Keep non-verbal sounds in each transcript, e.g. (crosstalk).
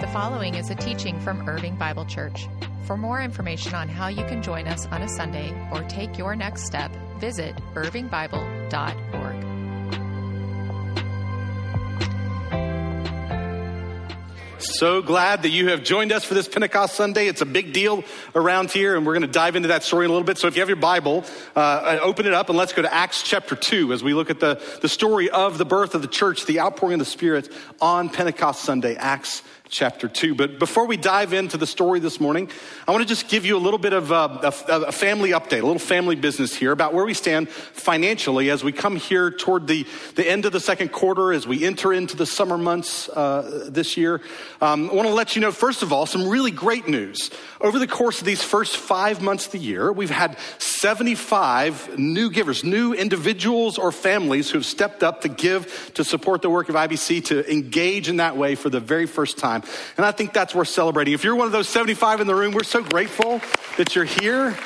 The following is a teaching from Irving Bible Church. For more information on how you can join us on a Sunday or take your next step, visit irvingbible.org. So glad that you have joined us for this Pentecost Sunday. It's a big deal around here, and we're going to dive into that story in a little bit. So if you have your Bible, uh, open it up and let's go to Acts chapter 2 as we look at the, the story of the birth of the church, the outpouring of the Spirit on Pentecost Sunday, Acts chapter 2. But before we dive into the story this morning, I want to just give you a little bit of uh, a, a, family update, a little family business here about where we stand financially as we come here toward the, the end of the second quarter, as we enter into the summer months uh, this year. Um, I want to let you know, first of all, some really great news. Over the course of these first five months of the year, we've had 75 new givers, new individuals or families who have stepped up to give to support the work of IBC, to engage in that way for the very first time time. And I think that's worth celebrating. If you're one of those 75 in the room, we're so grateful that you're here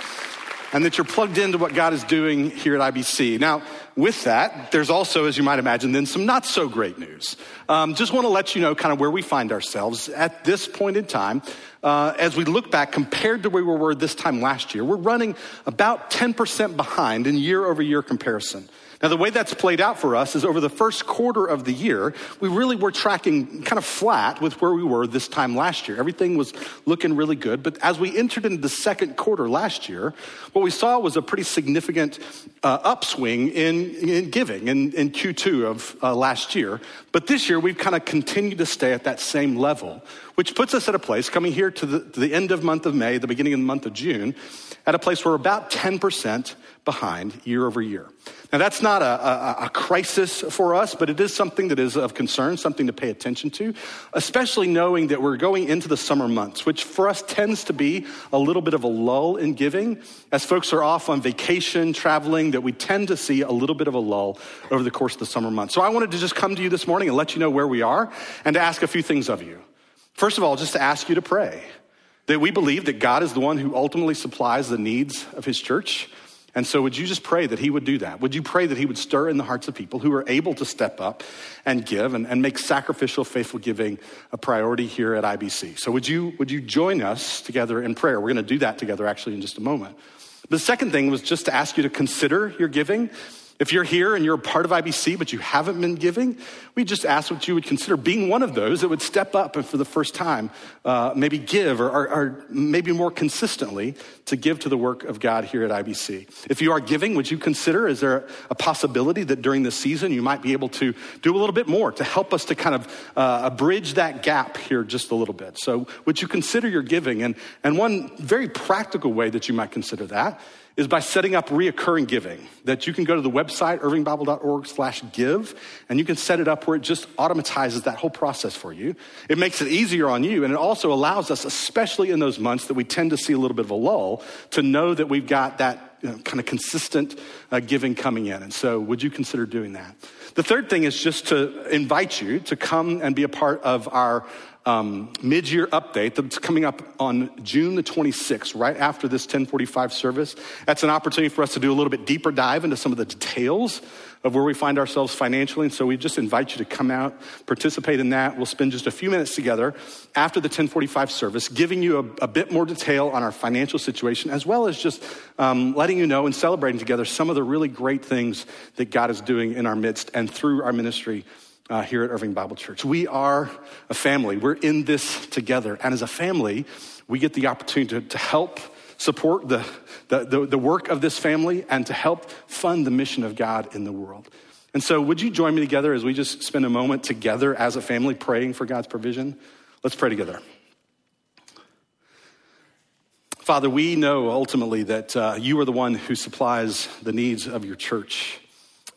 and that you're plugged into what God is doing here at IBC. Now, with that, there's also, as you might imagine, then some not so great news. Um, just want to let you know kind of where we find ourselves at this point in time. Uh, as we look back compared to where we were this time last year, we're running about 10% behind in year over year comparison. Now, the way that's played out for us is over the first quarter of the year, we really were tracking kind of flat with where we were this time last year. Everything was looking really good. But as we entered into the second quarter last year, what we saw was a pretty significant uh, upswing in, in giving in, in Q2 of uh, last year. But this year, we've kind of continued to stay at that same level, which puts us at a place coming here to the, to the end of month of May, the beginning of the month of June, at a place where we're about 10% behind year over year. Now, that's not a, a, a, crisis for us, but it is something that is of concern, something to pay attention to, especially knowing that we're going into the summer months, which for us tends to be a little bit of a lull in giving. As folks are off on vacation, traveling, that we tend to see a little bit of a lull over the course of the summer months. So I wanted to just come to you this morning and let you know where we are and to ask a few things of you. First of all, just to ask you to pray that we believe that God is the one who ultimately supplies the needs of his church and so, would you just pray that He would do that? Would you pray that He would stir in the hearts of people who are able to step up and give and, and make sacrificial, faithful giving a priority here at IBC? So, would you, would you join us together in prayer? We're going to do that together actually in just a moment. The second thing was just to ask you to consider your giving if you're here and you're a part of IBC, but you haven't been giving, we just ask what you would consider being one of those that would step up and for the first time uh, maybe give or, or, or, maybe more consistently to give to the work of God here at IBC. If you are giving, would you consider, is there a possibility that during this season you might be able to do a little bit more to help us to kind of uh, bridge that gap here just a little bit? So would you consider your giving? And, and one very practical way that you might consider that is by setting up reoccurring giving that you can go to the website irvingbible.org slash give and you can set it up where it just automatizes that whole process for you. It makes it easier on you and it also allows us especially in those months that we tend to see a little bit of a lull to know that we've got that you know, kind of consistent uh, giving coming in. And so would you consider doing that the third thing is just to invite you to come and be a part of our um, mid-year update that's coming up on June the 26th, right after this 1045 service. That's an opportunity for us to do a little bit deeper dive into some of the details of where we find ourselves financially. And so we just invite you to come out, participate in that. We'll spend just a few minutes together after the 1045 service, giving you a, a bit more detail on our financial situation, as well as just um, letting you know and celebrating together some of the really great things that God is doing in our midst and through our ministry uh, here at Irving Bible Church. We are a family. We're in this together. And as a family, we get the opportunity to, to help support the, the, the, the work of this family and to help fund the mission of God in the world. And so, would you join me together as we just spend a moment together as a family praying for God's provision? Let's pray together. Father, we know ultimately that uh, you are the one who supplies the needs of your church.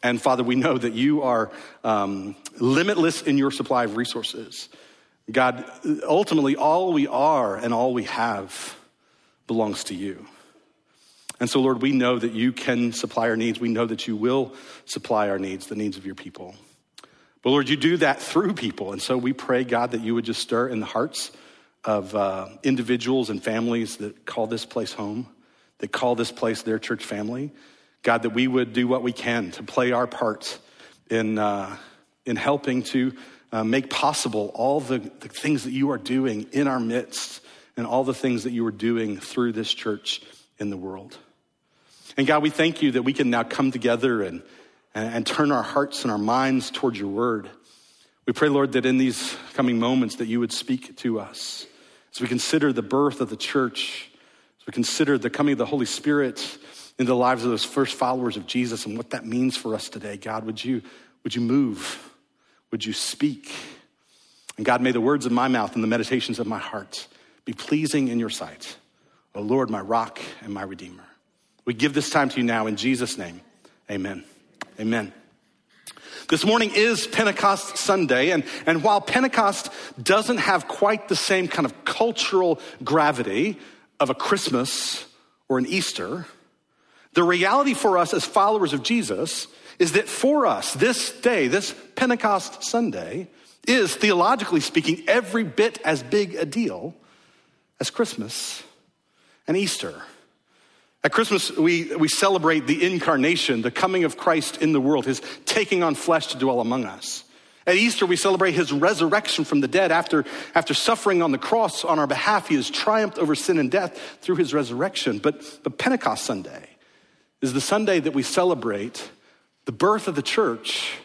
And Father, we know that you are um, limitless in your supply of resources. God, ultimately, all we are and all we have belongs to you. And so, Lord, we know that you can supply our needs. We know that you will supply our needs, the needs of your people. But Lord, you do that through people. And so we pray, God, that you would just stir in the hearts of uh, individuals and families that call this place home, that call this place their church family. God, that we would do what we can to play our part in, uh, in helping to uh, make possible all the, the things that you are doing in our midst and all the things that you are doing through this church in the world. And God, we thank you that we can now come together and, and, and turn our hearts and our minds towards your word. We pray, Lord, that in these coming moments that you would speak to us as we consider the birth of the church, as we consider the coming of the Holy Spirit into the lives of those first followers of Jesus and what that means for us today. God, would you, would you move? Would you speak? And God, may the words of my mouth and the meditations of my heart be pleasing in your sight. O Lord, my rock and my redeemer. We give this time to you now in Jesus' name. Amen. Amen. This morning is Pentecost Sunday, and, and while Pentecost doesn't have quite the same kind of cultural gravity of a Christmas or an Easter, the reality for us as followers of Jesus is that for us, this day, this Pentecost Sunday, is theologically speaking every bit as big a deal as Christmas and Easter. At Christmas, we, we celebrate the incarnation, the coming of Christ in the world, his taking on flesh to dwell among us. At Easter, we celebrate his resurrection from the dead. After, after suffering on the cross on our behalf, he has triumphed over sin and death through his resurrection. But, but Pentecost Sunday is the Sunday that we celebrate the birth of the church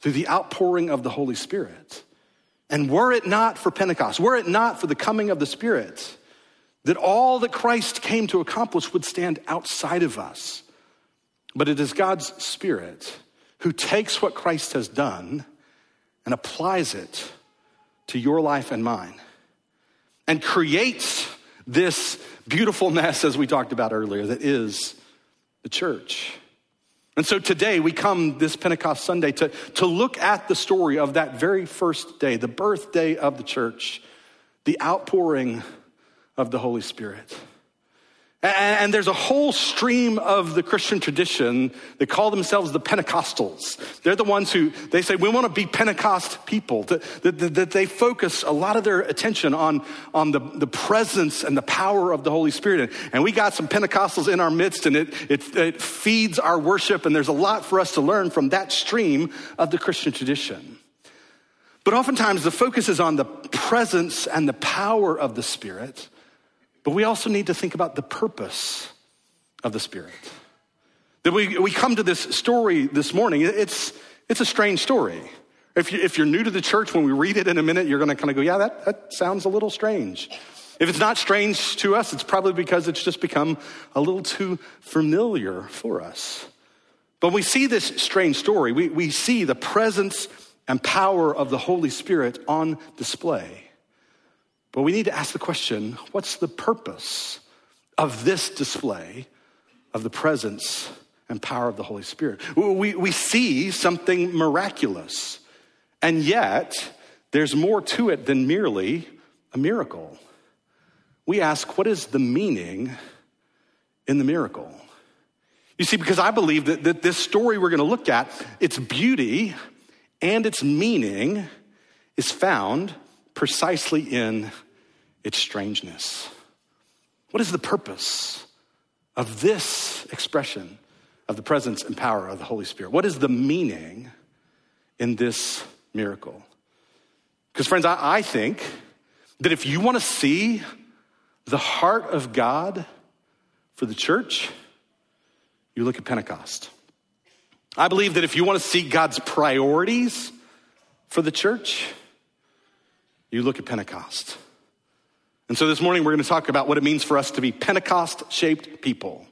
through the outpouring of the Holy Spirit. And were it not for Pentecost, were it not for the coming of the Spirit, that all that Christ came to accomplish would stand outside of us. But it is God's Spirit who takes what Christ has done and applies it to your life and mine and creates this beautiful mess, as we talked about earlier, that is the church. And so today we come this Pentecost Sunday to, to look at the story of that very first day, the birthday of the church, the outpouring of the Holy Spirit. And there's a whole stream of the Christian tradition that call themselves the Pentecostals. They're the ones who, they say, we want to be Pentecost people, that, that, that, they focus a lot of their attention on, on the, the presence and the power of the Holy Spirit. And we got some Pentecostals in our midst and it, it, it feeds our worship and there's a lot for us to learn from that stream of the Christian tradition. But oftentimes the focus is on the presence and the power of the Spirit but we also need to think about the purpose of the Spirit. That we, we come to this story this morning, it's, it's a strange story. If, you, if you're new to the church, when we read it in a minute, you're going to kind of go, yeah, that, that sounds a little strange. If it's not strange to us, it's probably because it's just become a little too familiar for us. But we see this strange story, we, we see the presence and power of the Holy Spirit on display. But we need to ask the question what's the purpose of this display of the presence and power of the Holy Spirit? We, we see something miraculous, and yet there's more to it than merely a miracle. We ask, what is the meaning in the miracle? You see, because I believe that, that this story we're going to look at, its beauty and its meaning is found precisely in its strangeness. What is the purpose of this expression of the presence and power of the Holy Spirit? What is the meaning in this miracle? Because, friends, I, I think that if you want to see the heart of God for the church, you look at Pentecost. I believe that if you want to see God's priorities for the church, you look at Pentecost. And so this morning we're going to talk about what it means for us to be Pentecost shaped people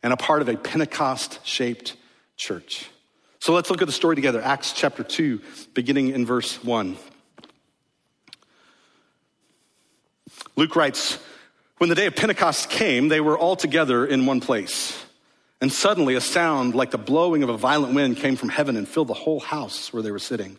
and a part of a Pentecost shaped church. So let's look at the story together. Acts chapter 2, beginning in verse 1. Luke writes, When the day of Pentecost came, they were all together in one place. And suddenly a sound like the blowing of a violent wind came from heaven and filled the whole house where they were sitting.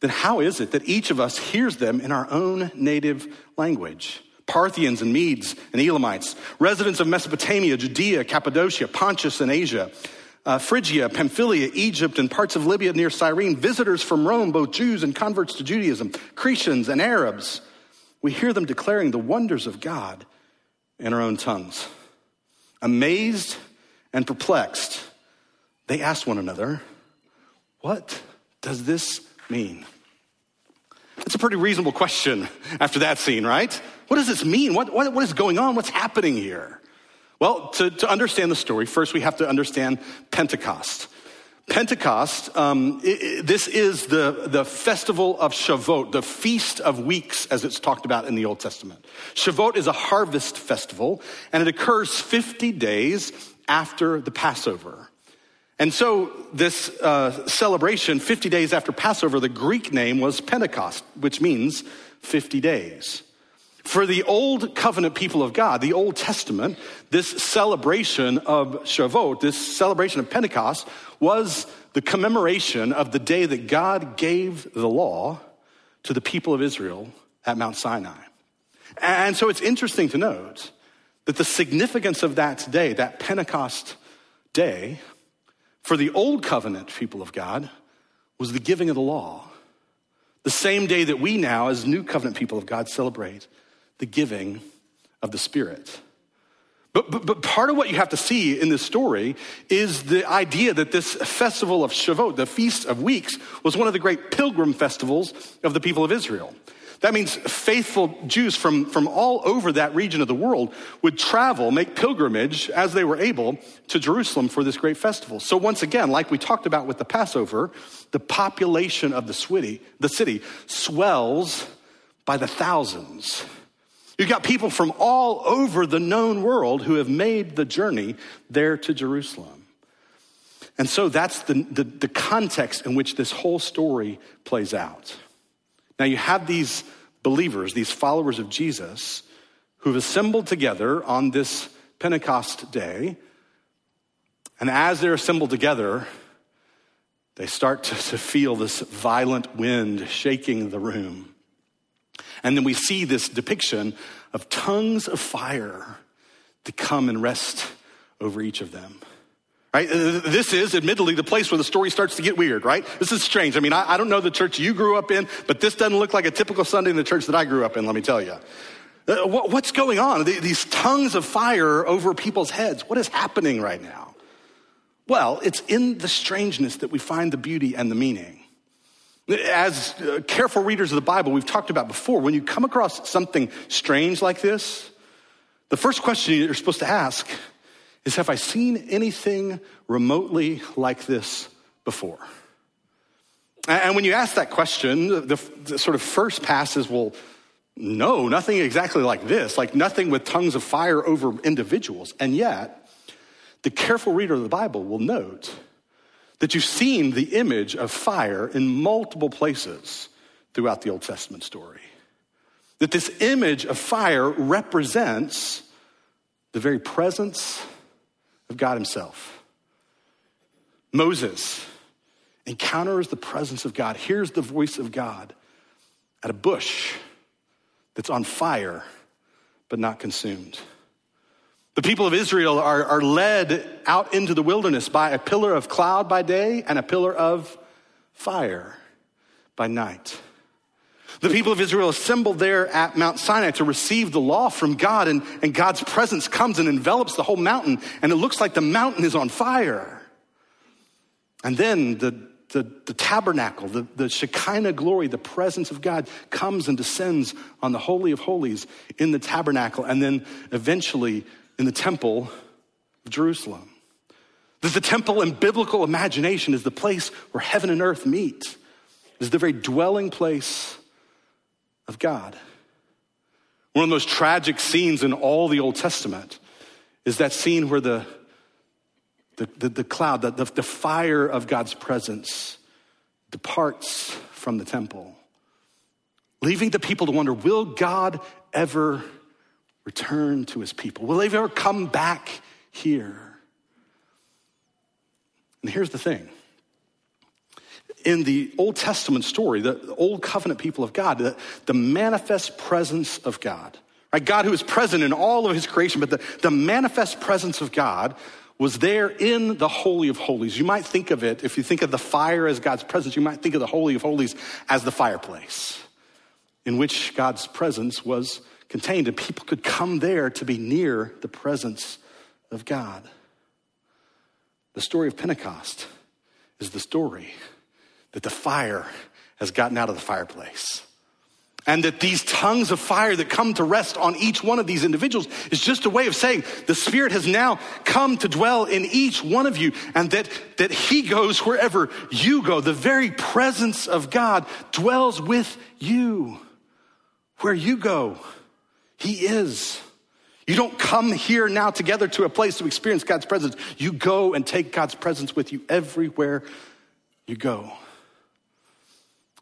Then how is it that each of us hears them in our own native language? Parthians and Medes and Elamites, residents of Mesopotamia, Judea, Cappadocia, Pontus and Asia, uh, Phrygia, Pamphylia, Egypt, and parts of Libya near Cyrene, visitors from Rome, both Jews and converts to Judaism, Cretians and Arabs. We hear them declaring the wonders of God in our own tongues. Amazed and perplexed, they ask one another, What does this mean? It's a pretty reasonable question after that scene, right? What does this mean? What, what, what is going on? What's happening here? Well, to, to understand the story, first we have to understand Pentecost. Pentecost, um, it, it, this is the, the festival of Shavuot, the feast of weeks, as it's talked about in the Old Testament. Shavuot is a harvest festival, and it occurs 50 days after the Passover. And so, this uh, celebration, 50 days after Passover, the Greek name was Pentecost, which means 50 days. For the old covenant people of God, the Old Testament, this celebration of Shavuot, this celebration of Pentecost, was the commemoration of the day that God gave the law to the people of Israel at Mount Sinai. And so it's interesting to note that the significance of that day, that Pentecost day, for the old covenant people of God, was the giving of the law. The same day that we now, as new covenant people of God, celebrate the giving of the Spirit. But, but, but, part of what you have to see in this story is the idea that this festival of Shavuot, the Feast of Weeks, was one of the great pilgrim festivals of the people of Israel. That means faithful Jews from, from all over that region of the world would travel, make pilgrimage as they were able to Jerusalem for this great festival. So, once again, like we talked about with the Passover, the population of the city, the city swells by the thousands You've got people from all over the known world who have made the journey there to Jerusalem. And so that's the, the, the, context in which this whole story plays out. Now, you have these believers, these followers of Jesus, who've assembled together on this Pentecost day. And as they're assembled together, they start to, to feel this violent wind shaking the room. And then we see this depiction of tongues of fire to come and rest over each of them. Right? This is admittedly the place where the story starts to get weird, right? This is strange. I mean, I, I don't know the church you grew up in, but this doesn't look like a typical Sunday in the church that I grew up in, let me tell you. Uh, what, what's going on? These tongues of fire over people's heads. What is happening right now? Well, it's in the strangeness that we find the beauty and the meaning. As uh, careful readers of the Bible, we've talked about before, when you come across something strange like this, the first question you're supposed to ask is Have I seen anything remotely like this before? And when you ask that question, the, the sort of first pass is, Well, no, nothing exactly like this, like nothing with tongues of fire over individuals. And yet, the careful reader of the Bible will note that you've seen the image of fire in multiple places throughout the Old Testament story. That this image of fire represents the very presence of God Himself. Moses encounters the presence of God, hears the voice of God at a bush that's on fire but not consumed. The people of Israel are, are led out into the wilderness by a pillar of cloud by day and a pillar of fire by night. The people of Israel assembled there at Mount Sinai to receive the law from God, and, and God's presence comes and envelops the whole mountain, and it looks like the mountain is on fire. And then the, the, the tabernacle, the, the Shekinah glory, the presence of God comes and descends on the Holy of Holies in the tabernacle, and then eventually in the temple of Jerusalem. That the temple in biblical imagination is the place where heaven and earth meet, is the very dwelling place of God. One of the most tragic scenes in all the Old Testament is that scene where the, the, the, the cloud, the, the fire of God's presence departs from the temple, leaving the people to wonder will God ever return to his people? Will they ever come back here? And here's the thing in the Old Testament story, the Old Covenant people of God, the, the manifest presence of God. Right? God who is present in all of his creation, but the, the manifest presence of God was there in the Holy of Holies. You might think of it, if you think of the fire as God's presence, you might think of the Holy of Holies as the fireplace in which God's presence was contained, and people could come there to be near the presence of God. The story of Pentecost is the story that the fire has gotten out of the fireplace. And that these tongues of fire that come to rest on each one of these individuals is just a way of saying the Spirit has now come to dwell in each one of you, and that, that He goes wherever you go. The very presence of God dwells with you. Where you go, He is. You don't come here now together to a place to experience God's presence. You go and take God's presence with you everywhere you go.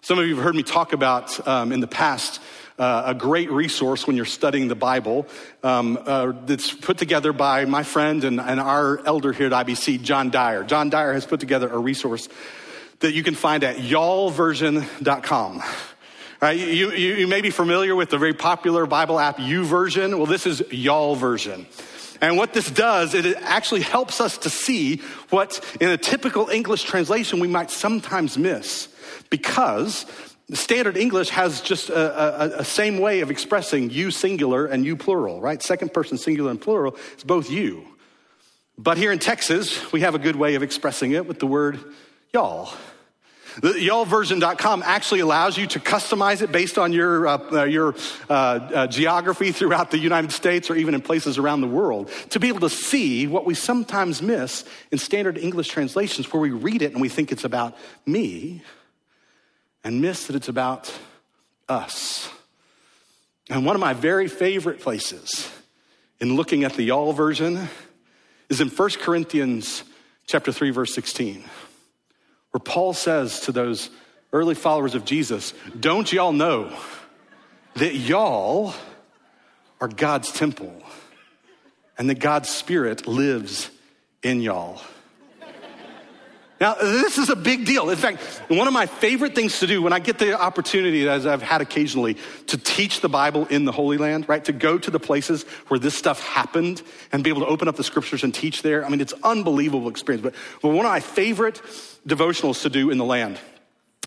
Some of you have heard me talk about um, in the past uh, a great resource when you're studying the Bible um, uh, that's put together by my friend and, and our elder here at IBC, John Dyer. John Dyer has put together a resource that you can find at y'allversion.com. Right, you, you, you may be familiar with the very popular Bible app YouVersion. Well, this is Y'all version. And what this does, it actually helps us to see what in a typical English translation we might sometimes miss because standard English has just a, a, a, same way of expressing you singular and you plural, right? Second person singular and plural is both you. But here in Texas, we have a good way of expressing it with the word y'all. The y'allversion.com actually allows you to customize it based on your, uh, uh, your uh, uh, geography throughout the United States or even in places around the world to be able to see what we sometimes miss in standard English translations where we read it and we think it's about me and miss that it's about us. And one of my very favorite places in looking at the y'all version is in 1 Corinthians chapter 3 verse 16 where Paul says to those early followers of Jesus, "Don't y'all know that y'all are God's temple and that God's spirit lives in y'all?" Now, this is a big deal. In fact, one of my favorite things to do when I get the opportunity, as I've had occasionally, to teach the Bible in the Holy Land, right? To go to the places where this stuff happened and be able to open up the scriptures and teach there. I mean, it's unbelievable experience. But, but one of my favorite devotionals to do in the land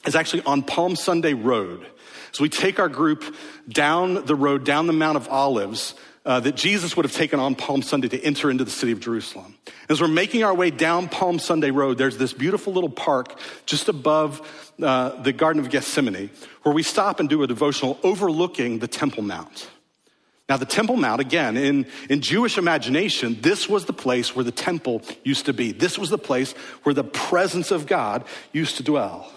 is actually on Palm Sunday Road. So we take our group down the road, down the Mount of Olives, uh, that Jesus would have taken on Palm Sunday to enter into the city of Jerusalem. As we're making our way down Palm Sunday Road, there's this beautiful little park just above uh, the Garden of Gethsemane where we stop and do a devotional overlooking the Temple Mount. Now, the Temple Mount, again, in, in Jewish imagination, this was the place where the temple used to be. This was the place where the presence of God used to dwell.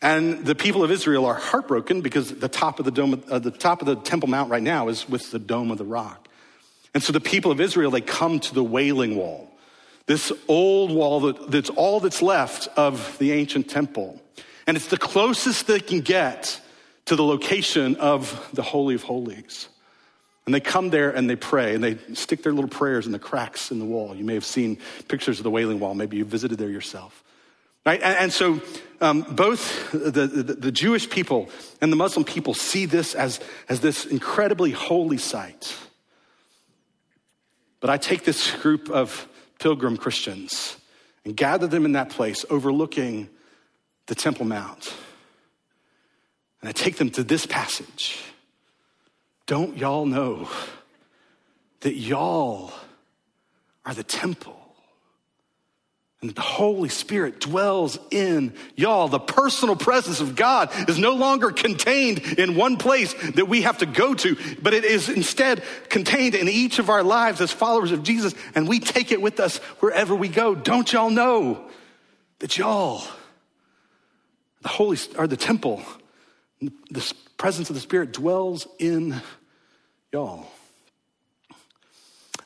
And the people of Israel are heartbroken because the top of the dome, uh, the top of the Temple Mount right now is with the dome of the rock. And so the people of Israel, they come to the Wailing Wall, this old wall that, that's all that's left of the ancient temple. And it's the closest they can get to the location of the Holy of Holies. And they come there and they pray and they stick their little prayers in the cracks in the wall. You may have seen pictures of the Wailing Wall. Maybe you visited there yourself. Right? And, and so um, both the, the, the, Jewish people and the Muslim people see this as, as this incredibly holy site. But I take this group of pilgrim Christians and gather them in that place overlooking the Temple Mount. And I take them to this passage. Don't y'all know that y'all are the temple and the Holy Spirit dwells in y'all. The personal presence of God is no longer contained in one place that we have to go to, but it is instead contained in each of our lives as followers of Jesus, and we take it with us wherever we go. Don't y'all know that y'all, the Holy, are the temple, the presence of the Spirit dwells in y'all.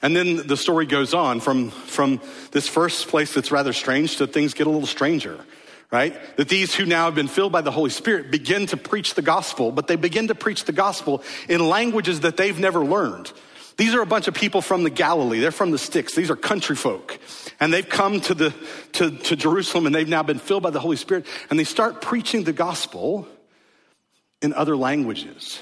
And then the story goes on from, from this first place that's rather strange to things get a little stranger, right? That these who now have been filled by the Holy Spirit begin to preach the gospel, but they begin to preach the gospel in languages that they've never learned. These are a bunch of people from the Galilee. They're from the sticks. These are country folk. And they've come to, the, to, to Jerusalem and they've now been filled by the Holy Spirit and they start preaching the gospel in other languages.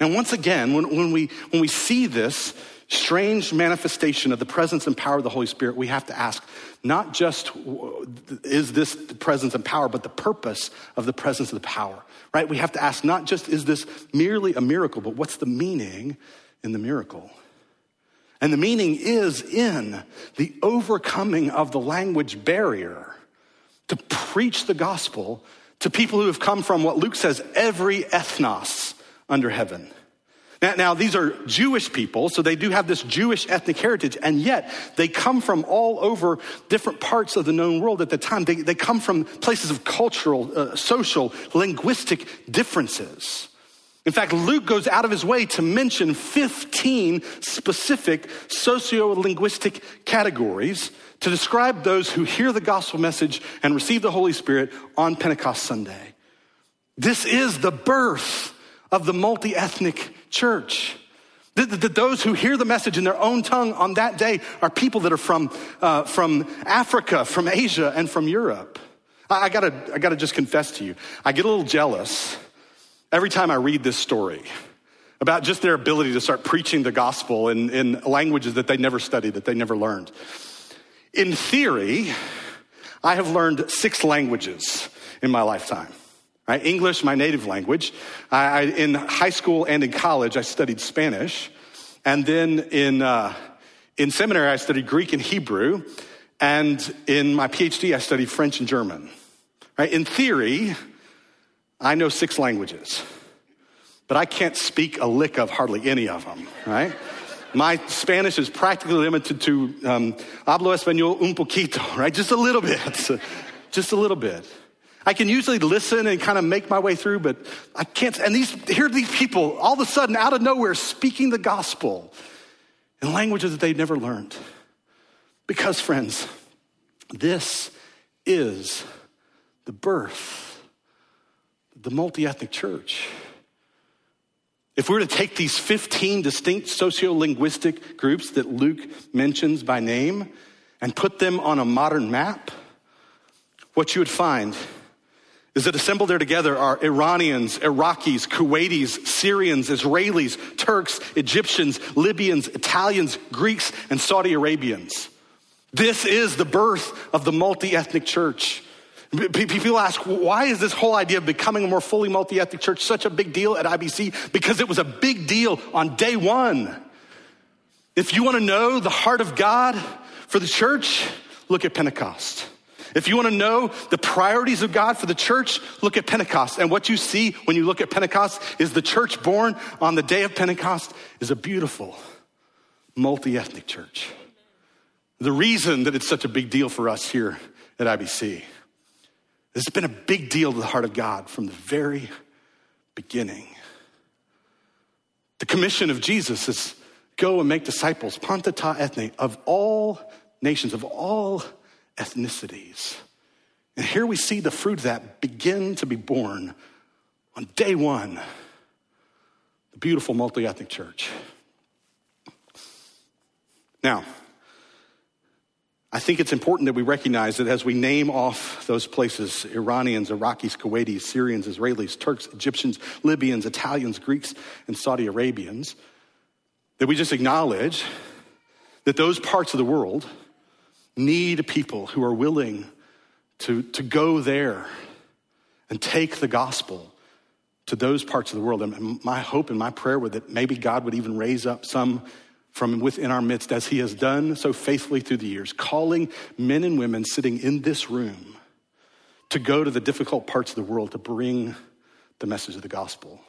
And once again, when, when, we, when we see this strange manifestation of the presence and power of the Holy Spirit, we have to ask not just is this the presence and power, but the purpose of the presence of the power, right? We have to ask not just is this merely a miracle, but what's the meaning in the miracle? And the meaning is in the overcoming of the language barrier to preach the gospel to people who have come from what Luke says every ethnos under heaven. Now, now, these are Jewish people, so they do have this Jewish ethnic heritage, and yet they come from all over different parts of the known world at the time. They, they come from places of cultural, uh, social, linguistic differences. In fact, Luke goes out of his way to mention 15 specific socio linguistic categories to describe those who hear the gospel message and receive the Holy Spirit on Pentecost Sunday. This is the birth of the multi ethnic church. That those who hear the message in their own tongue on that day are people that are from, uh, from Africa, from Asia, and from Europe. I, I, gotta, I gotta just confess to you, I get a little jealous every time I read this story about just their ability to start preaching the gospel in, in languages that they never studied, that they never learned. In theory, I have learned six languages in my lifetime. Right? English, my native language. I, I, in high school and in college, I studied Spanish. And then in, uh, in seminary, I studied Greek and Hebrew. And in my PhD, I studied French and German. Right? In theory, I know six languages, but I can't speak a lick of hardly any of them, right? My Spanish is practically limited to um, hablo español un poquito, right? Just a little bit, (laughs) just a little bit. I can usually listen and kind of make my way through, but I can't. And these, here these people, all of a sudden, out of nowhere, speaking the gospel in languages that they'd never learned. Because, friends, this is the birth, the multi ethnic church. If we were to take these 15 distinct sociolinguistic groups that Luke mentions by name and put them on a modern map, what you would find is that assembled there together are Iranians, Iraqis, Kuwaitis, Syrians, Israelis, Turks, Egyptians, Libyans, Italians, Greeks, and Saudi Arabians. This is the birth of the multi ethnic church. People ask, why is this whole idea of becoming a more fully multi ethnic church such a big deal at IBC? Because it was a big deal on day one. If you want to know the heart of God for the church, look at Pentecost. If you want to know the priorities of God for the church, look at Pentecost. And what you see when you look at Pentecost is the church born on the day of Pentecost is a beautiful, multi ethnic church. The reason that it's such a big deal for us here at IBC it's been a big deal to the heart of God from the very beginning. The commission of Jesus is go and make disciples, panta ta ethne, of all nations, of all ethnicities. And here we see the fruit of that begin to be born on day one, the beautiful multi ethnic church. Now, I think it's important that we recognize that as we name off those places Iranians, Iraqis, Kuwaitis, Syrians, Israelis, Turks, Egyptians, Libyans, Italians, Greeks, and Saudi Arabians that we just acknowledge that those parts of the world need people who are willing to, to go there and take the gospel to those parts of the world. And my hope and my prayer would that maybe God would even raise up some from within our midst, as he has done so faithfully through the years, calling men and women sitting in this room to go to the difficult parts of the world to bring the message of the gospel.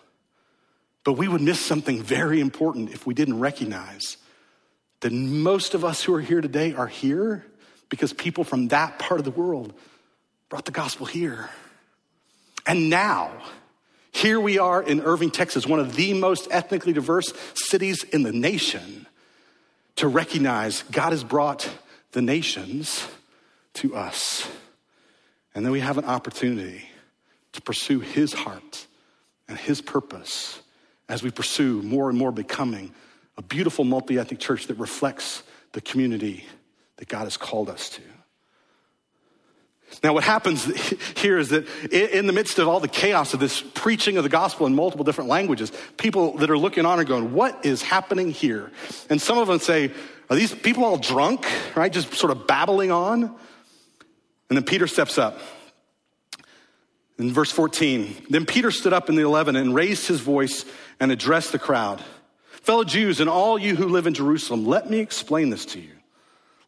But we would miss something very important if we didn't recognize that most of us who are here today are here because people from that part of the world brought the gospel here. And now, here we are in Irving, Texas, one of the most ethnically diverse cities in the nation to recognize God has brought the nations to us. And then we have an opportunity to pursue His heart and His purpose as we pursue more and more becoming a beautiful multi ethnic church that reflects the community that God has called us to. Now, what happens (laughs) here is that in the midst of all the chaos of this preaching of the gospel in multiple different languages, people that are looking on are going, What is happening here? And some of them say, Are these people all drunk, right? Just sort of babbling on? And then Peter steps up. In verse 14, then Peter stood up in the 11 and raised his voice and addressed the crowd. Fellow Jews and all you who live in Jerusalem, let me explain this to you.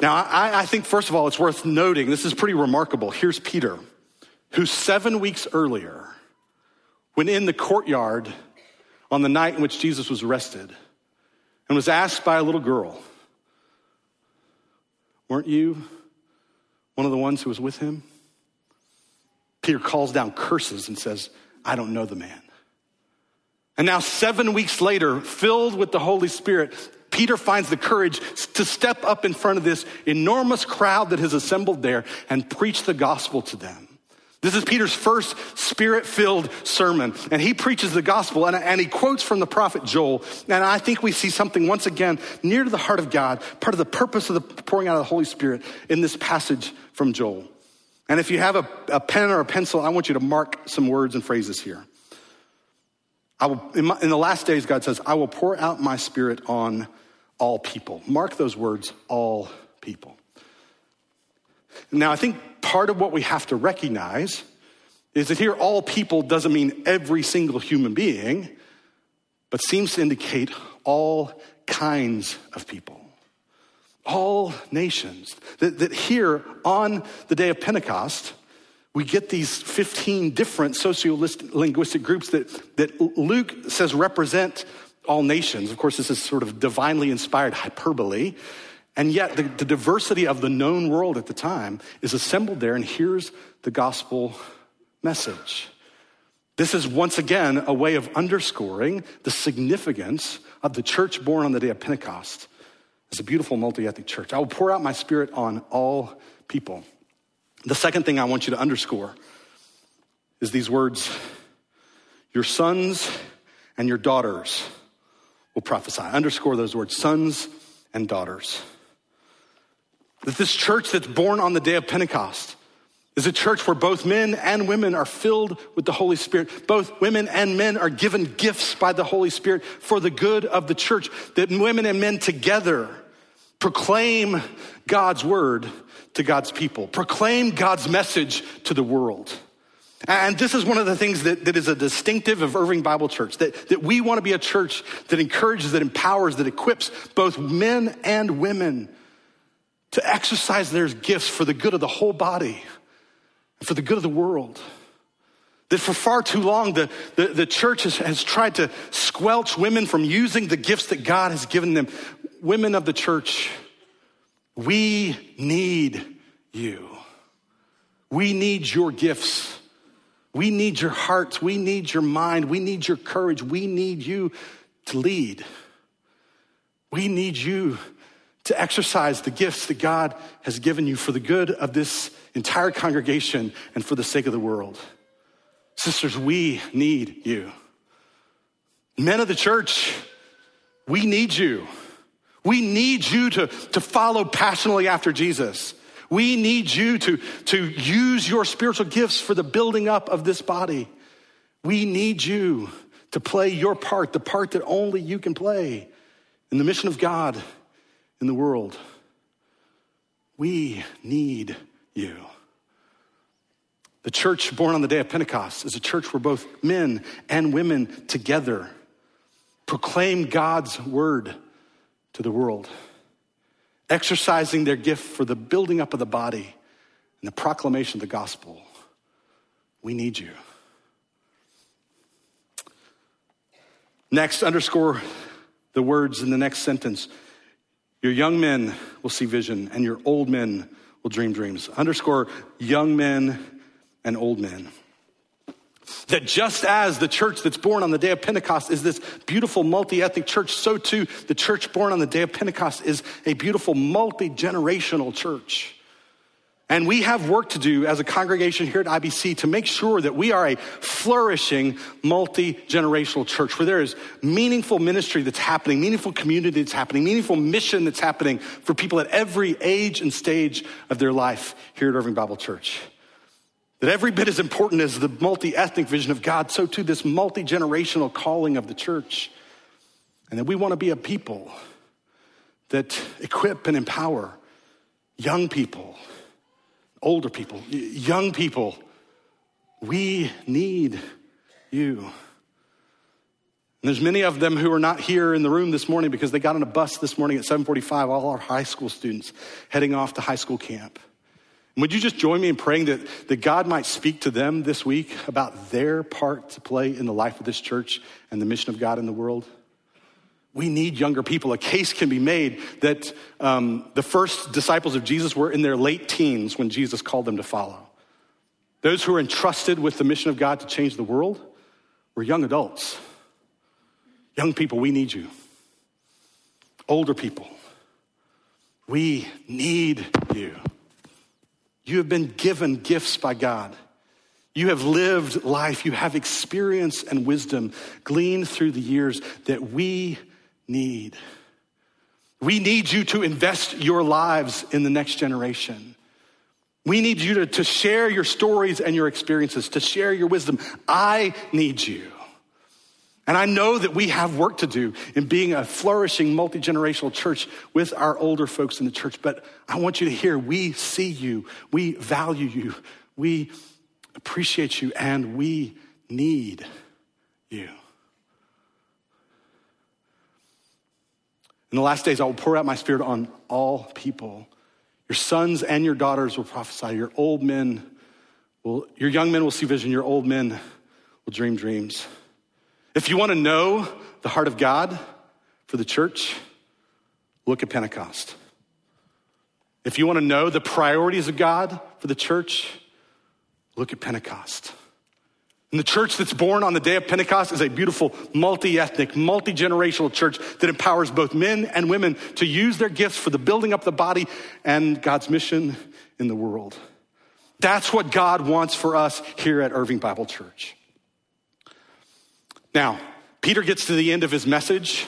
Now, I, I, think, first of all, it's worth noting this is pretty remarkable. Here's Peter, who seven weeks earlier, when in the courtyard on the night in which Jesus was arrested, and was asked by a little girl, Weren't you one of the ones who was with him? Peter calls down curses and says, I don't know the man. And now, seven weeks later, filled with the Holy Spirit, Peter finds the courage to step up in front of this enormous crowd that has assembled there and preach the gospel to them. This is Peter's first spirit filled sermon, and he preaches the gospel and, and, he quotes from the prophet Joel. And I think we see something once again near to the heart of God, part of the purpose of the pouring out of the Holy Spirit in this passage from Joel. And if you have a, a pen or a pencil, I want you to mark some words and phrases here. I will, in, my, in the last days, God says, I will pour out my spirit on all people. Mark those words, all people. Now, I think part of what we have to recognize is that here, all people doesn't mean every single human being, but seems to indicate all kinds of people, all nations. That, that here, on the day of Pentecost, we get these 15 different sociolinguistic groups that, that Luke says represent all nations. Of course, this is sort of divinely inspired hyperbole. And yet, the, the, diversity of the known world at the time is assembled there, and here's the gospel message. This is once again a way of underscoring the significance of the church born on the day of Pentecost as a beautiful multi ethnic church. I will pour out my spirit on all people. The second thing I want you to underscore is these words Your sons and your daughters will prophesy. Underscore those words sons and daughters. That this church that's born on the day of Pentecost is a church where both men and women are filled with the Holy Spirit. Both women and men are given gifts by the Holy Spirit for the good of the church. That women and men together proclaim God's word to God's people, proclaim God's message to the world. And this is one of the things that, that is a distinctive of Irving Bible Church, that, that we want to be a church that encourages, that empowers, that equips both men and women to exercise their gifts for the good of the whole body, and for the good of the world. That for far too long, the, the, the church has, has tried to squelch women from using the gifts that God has given them. Women of the church, we need you. We need your gifts. We need your hearts. We need your mind. We need your courage. We need you to lead. We need you to exercise the gifts that God has given you for the good of this entire congregation and for the sake of the world. Sisters, we need you. Men of the church, we need you. We need you to, to follow passionately after Jesus. We need you to, to use your spiritual gifts for the building up of this body. We need you to play your part, the part that only you can play in the mission of God in the world. We need you. The church born on the day of Pentecost is a church where both men and women together proclaim God's word to the world exercising their gift for the building up of the body and the proclamation of the gospel. We need you. Next, underscore the words in the next sentence Your young men will see vision, and your old men will dream dreams. Underscore young men and old men. That just as the church that's born on the day of Pentecost is this beautiful multi ethnic church, so too the church born on the day of Pentecost is a beautiful multi generational church. And we have work to do as a congregation here at IBC to make sure that we are a flourishing, multi generational church where there is meaningful ministry that's happening, meaningful community that's happening, meaningful mission that's happening for people at every age and stage of their life here at Irving Bible Church. That every bit as important as the multi ethnic vision of God, so too this multi generational calling of the church. And that we want to be a people that equip and empower young people older people, young people, we need you. And there's many of them who are not here in the room this morning because they got on a bus this morning at 7:45 all our high school students heading off to high school camp. Would you just join me in praying that, that God might speak to them this week about their part to play in the life of this church and the mission of God in the world? We need younger people. A case can be made that um, the first disciples of Jesus were in their late teens when Jesus called them to follow. Those who are entrusted with the mission of God to change the world were young adults. Young people, we need you. Older people, we need you. You have been given gifts by God. You have lived life. You have experience and wisdom gleaned through the years that we need. We need you to invest your lives in the next generation. We need you to, to share your stories and your experiences, to share your wisdom. I need you. And I know that we have work to do in being a flourishing multi generational church with our older folks in the church. But I want you to hear we see you, we value you, we appreciate you, and we need you. In the last days, I will pour out my spirit on all people. Your sons and your daughters will prophesy. Your old men will, your young men will see vision. Your old men will dream dreams. If you want to know the heart of God for the church, look at Pentecost. If you want to know the priorities of God for the church, look at Pentecost. And the church that's born on the day of Pentecost is a beautiful, multi ethnic, multi generational church that empowers both men and women to use their gifts for the building up of the body and God's mission in the world. That's what God wants for us here at Irving Bible Church. Now, Peter gets to the end of his message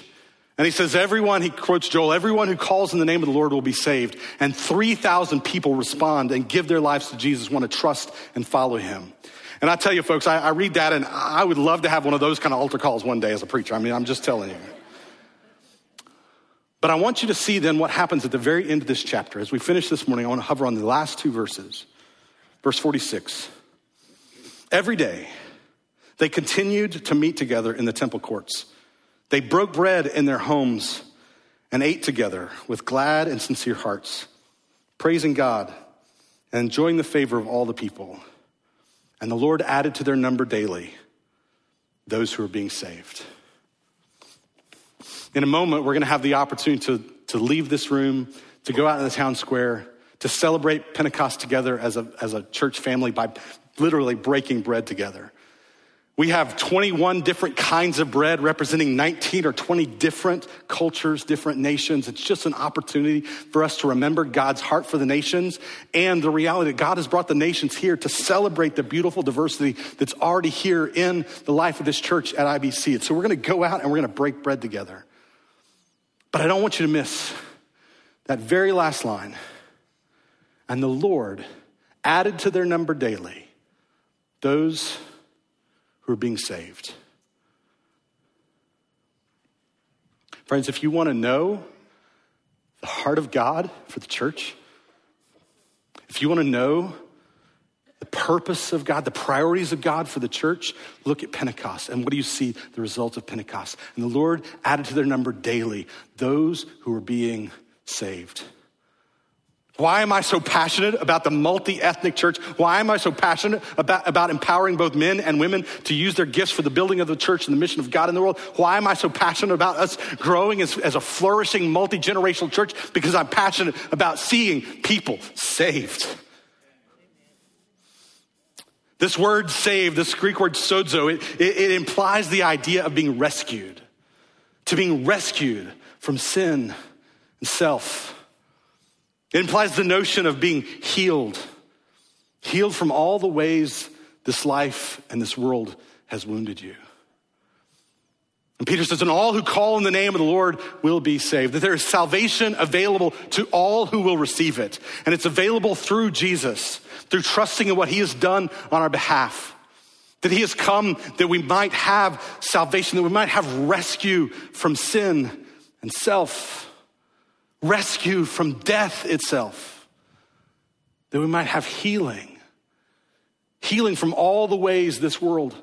and he says, Everyone, he quotes Joel, everyone who calls in the name of the Lord will be saved. And 3,000 people respond and give their lives to Jesus, want to trust and follow him. And I tell you, folks, I, I read that and I would love to have one of those kind of altar calls one day as a preacher. I mean, I'm just telling you. But I want you to see then what happens at the very end of this chapter. As we finish this morning, I want to hover on the last two verses. Verse 46. Every day, they continued to meet together in the temple courts. They broke bread in their homes and ate together with glad and sincere hearts, praising God and enjoying the favor of all the people. And the Lord added to their number daily those who are being saved. In a moment, we're going to have the opportunity to, to leave this room, to go out in the town square, to celebrate Pentecost together as a, as a church family by literally breaking bread together. We have 21 different kinds of bread representing 19 or 20 different cultures, different nations. It's just an opportunity for us to remember God's heart for the nations and the reality that God has brought the nations here to celebrate the beautiful diversity that's already here in the life of this church at IBC. And so we're going to go out and we're going to break bread together. But I don't want you to miss that very last line. And the Lord added to their number daily those who are being saved. Friends, if you want to know the heart of God for the church, if you want to know the purpose of God, the priorities of God for the church, look at Pentecost. And what do you see? The results of Pentecost. And the Lord added to their number daily those who were being saved. Why am I so passionate about the multi ethnic church? Why am I so passionate about, about empowering both men and women to use their gifts for the building of the church and the mission of God in the world? Why am I so passionate about us growing as, as a flourishing multi generational church? Because I'm passionate about seeing people saved. This word saved, this Greek word sozo, it, it, it implies the idea of being rescued, to being rescued from sin and self. It implies the notion of being healed, healed from all the ways this life and this world has wounded you. And Peter says, and all who call in the name of the Lord will be saved. That there is salvation available to all who will receive it. And it's available through Jesus, through trusting in what he has done on our behalf. That he has come that we might have salvation, that we might have rescue from sin and self rescue from death itself, that we might have healing. Healing from all the ways this world,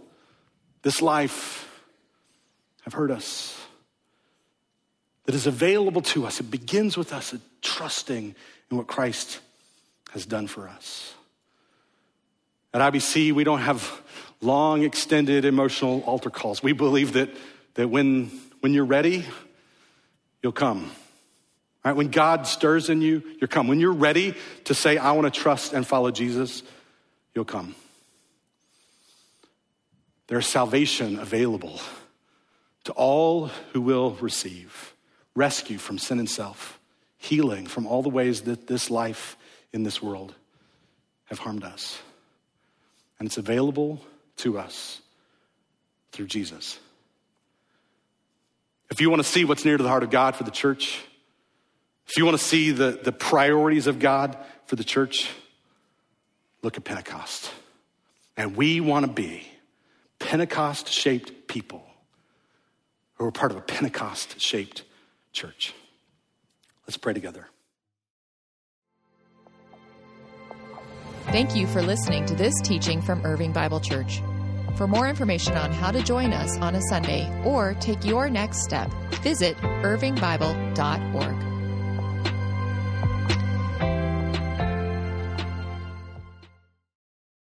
this life have hurt us. That is available to us. It begins with us trusting in what Christ has done for us. At IBC, we don't have long, extended emotional altar calls. We believe that, that when, when you're ready, you'll come. Right? When God stirs in you, you're come. When you're ready to say, I want to trust and follow Jesus, you'll come. There's salvation available to all who will receive rescue from sin and self, healing from all the ways that this life in this world have harmed us. And it's available to us through Jesus. If you want to see what's near to the heart of God for the church, if you want to see the, the priorities of God for the church, look at Pentecost. And we want to be Pentecost shaped people who are part of a Pentecost shaped church. Let's pray together. Thank you for listening to this teaching from Irving Bible Church. For more information on how to join us on a Sunday or take your next step, visit irvingbible.org.